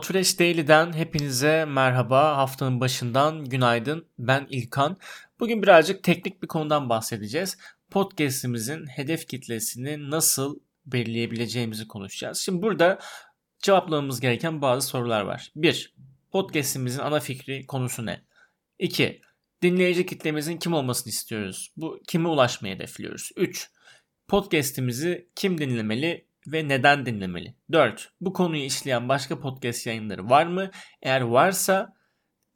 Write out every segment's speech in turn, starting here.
Outfresh Daily'den hepinize merhaba. Haftanın başından günaydın. Ben İlkan. Bugün birazcık teknik bir konudan bahsedeceğiz. Podcast'imizin hedef kitlesini nasıl belirleyebileceğimizi konuşacağız. Şimdi burada cevaplamamız gereken bazı sorular var. 1. Podcast'imizin ana fikri konusu ne? 2. Dinleyici kitlemizin kim olmasını istiyoruz? Bu kime ulaşmayı hedefliyoruz? 3. Podcast'imizi kim dinlemeli ve neden dinlemeli? 4. Bu konuyu işleyen başka podcast yayınları var mı? Eğer varsa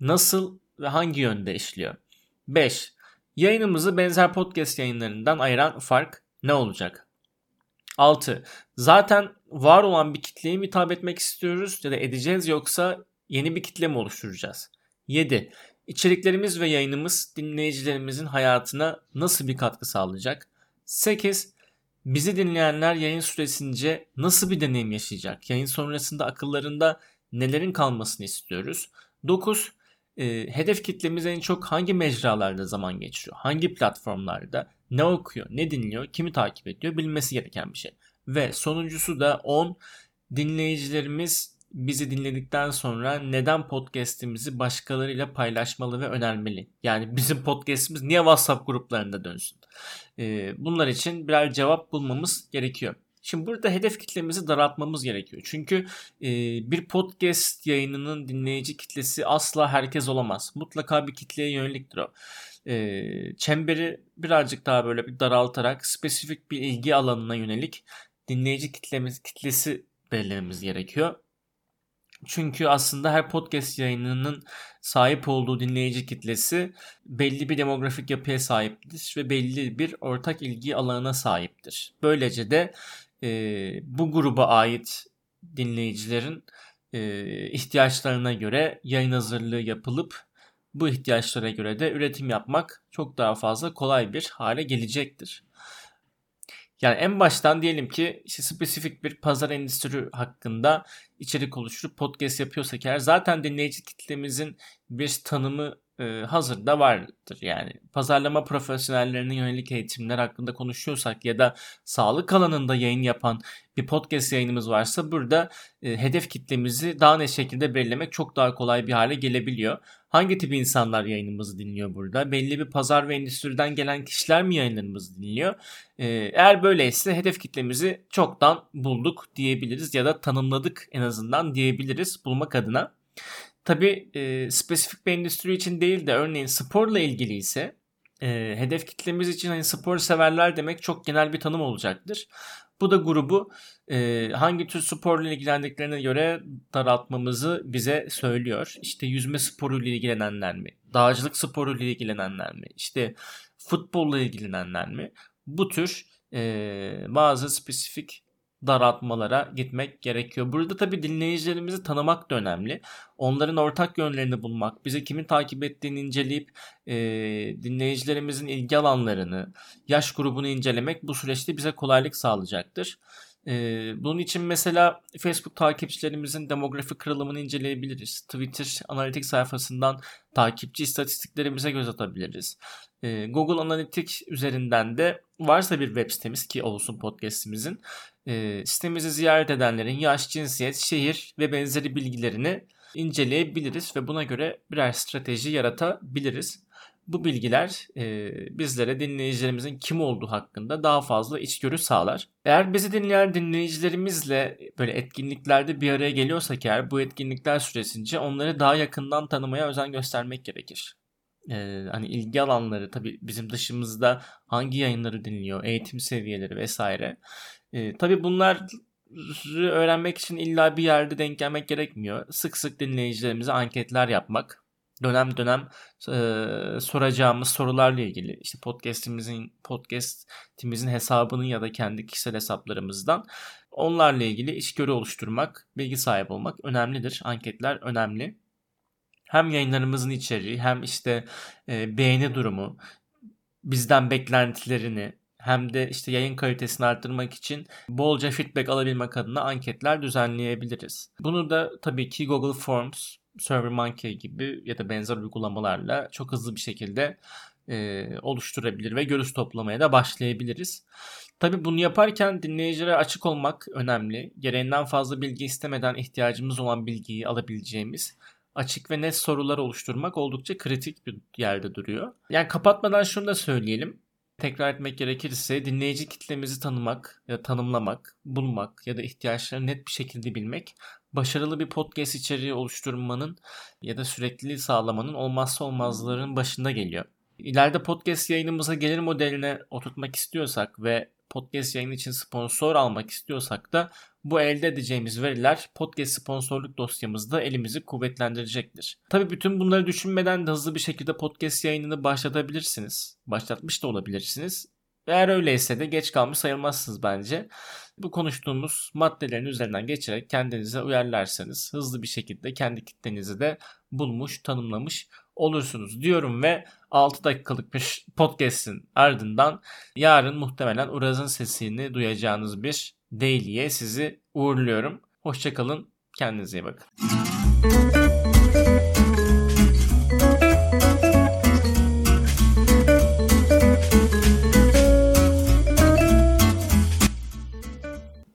nasıl ve hangi yönde işliyor? 5. Yayınımızı benzer podcast yayınlarından ayıran fark ne olacak? 6. Zaten var olan bir kitleye mi hitap etmek istiyoruz ya da edeceğiz yoksa yeni bir kitle mi oluşturacağız? 7. İçeriklerimiz ve yayınımız dinleyicilerimizin hayatına nasıl bir katkı sağlayacak? 8. Bizi dinleyenler yayın süresince nasıl bir deneyim yaşayacak? Yayın sonrasında akıllarında nelerin kalmasını istiyoruz? 9. E, hedef kitlemiz en çok hangi mecralarda zaman geçiriyor? Hangi platformlarda? Ne okuyor? Ne dinliyor? Kimi takip ediyor? Bilmesi gereken bir şey. Ve sonuncusu da 10. Dinleyicilerimiz bizi dinledikten sonra neden podcast'imizi başkalarıyla paylaşmalı ve önermeli? Yani bizim podcast'imiz niye WhatsApp gruplarında dönsün? Bunlar için birer cevap bulmamız gerekiyor. Şimdi burada hedef kitlemizi daraltmamız gerekiyor. Çünkü bir podcast yayınının dinleyici kitlesi asla herkes olamaz. Mutlaka bir kitleye yöneliktir o. Çemberi birazcık daha böyle bir daraltarak spesifik bir ilgi alanına yönelik dinleyici kitlemiz kitlesi belirlememiz gerekiyor. Çünkü aslında her podcast yayınının sahip olduğu dinleyici kitlesi belli bir demografik yapıya sahiptir ve belli bir ortak ilgi alanına sahiptir. Böylece de e, bu gruba ait dinleyicilerin e, ihtiyaçlarına göre yayın hazırlığı yapılıp bu ihtiyaçlara göre de üretim yapmak çok daha fazla kolay bir hale gelecektir. Yani en baştan diyelim ki işte spesifik bir pazar endüstri hakkında içerik oluşturup podcast yapıyorsak eğer zaten dinleyici kitlemizin bir tanımı e, hazırda vardır. Yani pazarlama profesyonellerine yönelik eğitimler hakkında konuşuyorsak ya da sağlık alanında yayın yapan bir podcast yayınımız varsa burada e, hedef kitlemizi daha net şekilde belirlemek çok daha kolay bir hale gelebiliyor. Hangi tip insanlar yayınımızı dinliyor burada? Belli bir pazar ve endüstriden gelen kişiler mi yayınlarımızı dinliyor? E, eğer böyleyse hedef kitlemizi çoktan bulduk diyebiliriz ya da tanımladık en azından diyebiliriz bulmak adına. Tabi e, spesifik bir endüstri için değil de örneğin sporla ilgili ise e, hedef kitlemiz için hani spor severler demek çok genel bir tanım olacaktır. Bu da grubu e, hangi tür sporla ilgilendiklerine göre daraltmamızı bize söylüyor. İşte yüzme sporuyla ilgilenenler mi? Dağcılık sporuyla ilgilenenler mi? İşte futbolla ilgilenenler mi? Bu tür e, bazı spesifik daraltmalara gitmek gerekiyor. Burada tabii dinleyicilerimizi tanımak da önemli. Onların ortak yönlerini bulmak, bize kimin takip ettiğini inceleyip e, dinleyicilerimizin ilgi alanlarını, yaş grubunu incelemek bu süreçte bize kolaylık sağlayacaktır. Ee, bunun için mesela Facebook takipçilerimizin demografik kırılımını inceleyebiliriz. Twitter analitik sayfasından takipçi istatistiklerimize göz atabiliriz. Google Analitik üzerinden de varsa bir web sitemiz ki olsun podcastimizin e, sitemizi ziyaret edenlerin yaş, cinsiyet, şehir ve benzeri bilgilerini inceleyebiliriz ve buna göre birer strateji yaratabiliriz. Bu bilgiler e, bizlere dinleyicilerimizin kim olduğu hakkında daha fazla içgörü sağlar. Eğer bizi dinleyen dinleyicilerimizle böyle etkinliklerde bir araya geliyorsak eğer bu etkinlikler süresince onları daha yakından tanımaya özen göstermek gerekir. Ee, hani ilgi alanları tabii bizim dışımızda hangi yayınları dinliyor, eğitim seviyeleri vesaire. Ee, tabii bunlar öğrenmek için illa bir yerde denk gelmek gerekmiyor. Sık sık dinleyicilerimize anketler yapmak, dönem dönem e, soracağımız sorularla ilgili işte podcast'imizin podcast'imizin hesabının ya da kendi kişisel hesaplarımızdan onlarla ilgili içgörü oluşturmak, bilgi sahibi olmak önemlidir. Anketler önemli. Hem yayınlarımızın içeriği hem işte e, beğeni durumu, bizden beklentilerini hem de işte yayın kalitesini arttırmak için bolca feedback alabilmek adına anketler düzenleyebiliriz. Bunu da tabii ki Google Forms SurveyMonkey gibi ya da benzer uygulamalarla çok hızlı bir şekilde e, oluşturabilir ve görüş toplamaya da başlayabiliriz. Tabi bunu yaparken dinleyicilere açık olmak önemli. Gereğinden fazla bilgi istemeden ihtiyacımız olan bilgiyi alabileceğimiz açık ve net sorular oluşturmak oldukça kritik bir yerde duruyor. Yani kapatmadan şunu da söyleyelim. Tekrar etmek gerekirse dinleyici kitlemizi tanımak ya tanımlamak, bulmak ya da ihtiyaçlarını net bir şekilde bilmek başarılı bir podcast içeriği oluşturmanın ya da sürekliliği sağlamanın olmazsa olmazlarının başında geliyor. İleride podcast yayınımıza gelir modeline oturtmak istiyorsak ve podcast yayın için sponsor almak istiyorsak da bu elde edeceğimiz veriler podcast sponsorluk dosyamızda elimizi kuvvetlendirecektir. Tabii bütün bunları düşünmeden de hızlı bir şekilde podcast yayınını başlatabilirsiniz. Başlatmış da olabilirsiniz. Eğer öyleyse de geç kalmış sayılmazsınız bence. Bu konuştuğumuz maddelerin üzerinden geçerek kendinize uyarlarsanız hızlı bir şekilde kendi kitlenizi de bulmuş, tanımlamış olursunuz diyorum ve 6 dakikalık bir podcast'in ardından yarın muhtemelen Uraz'ın sesini duyacağınız bir Daily'ye sizi uğurluyorum. Hoşçakalın, kendinize iyi bakın.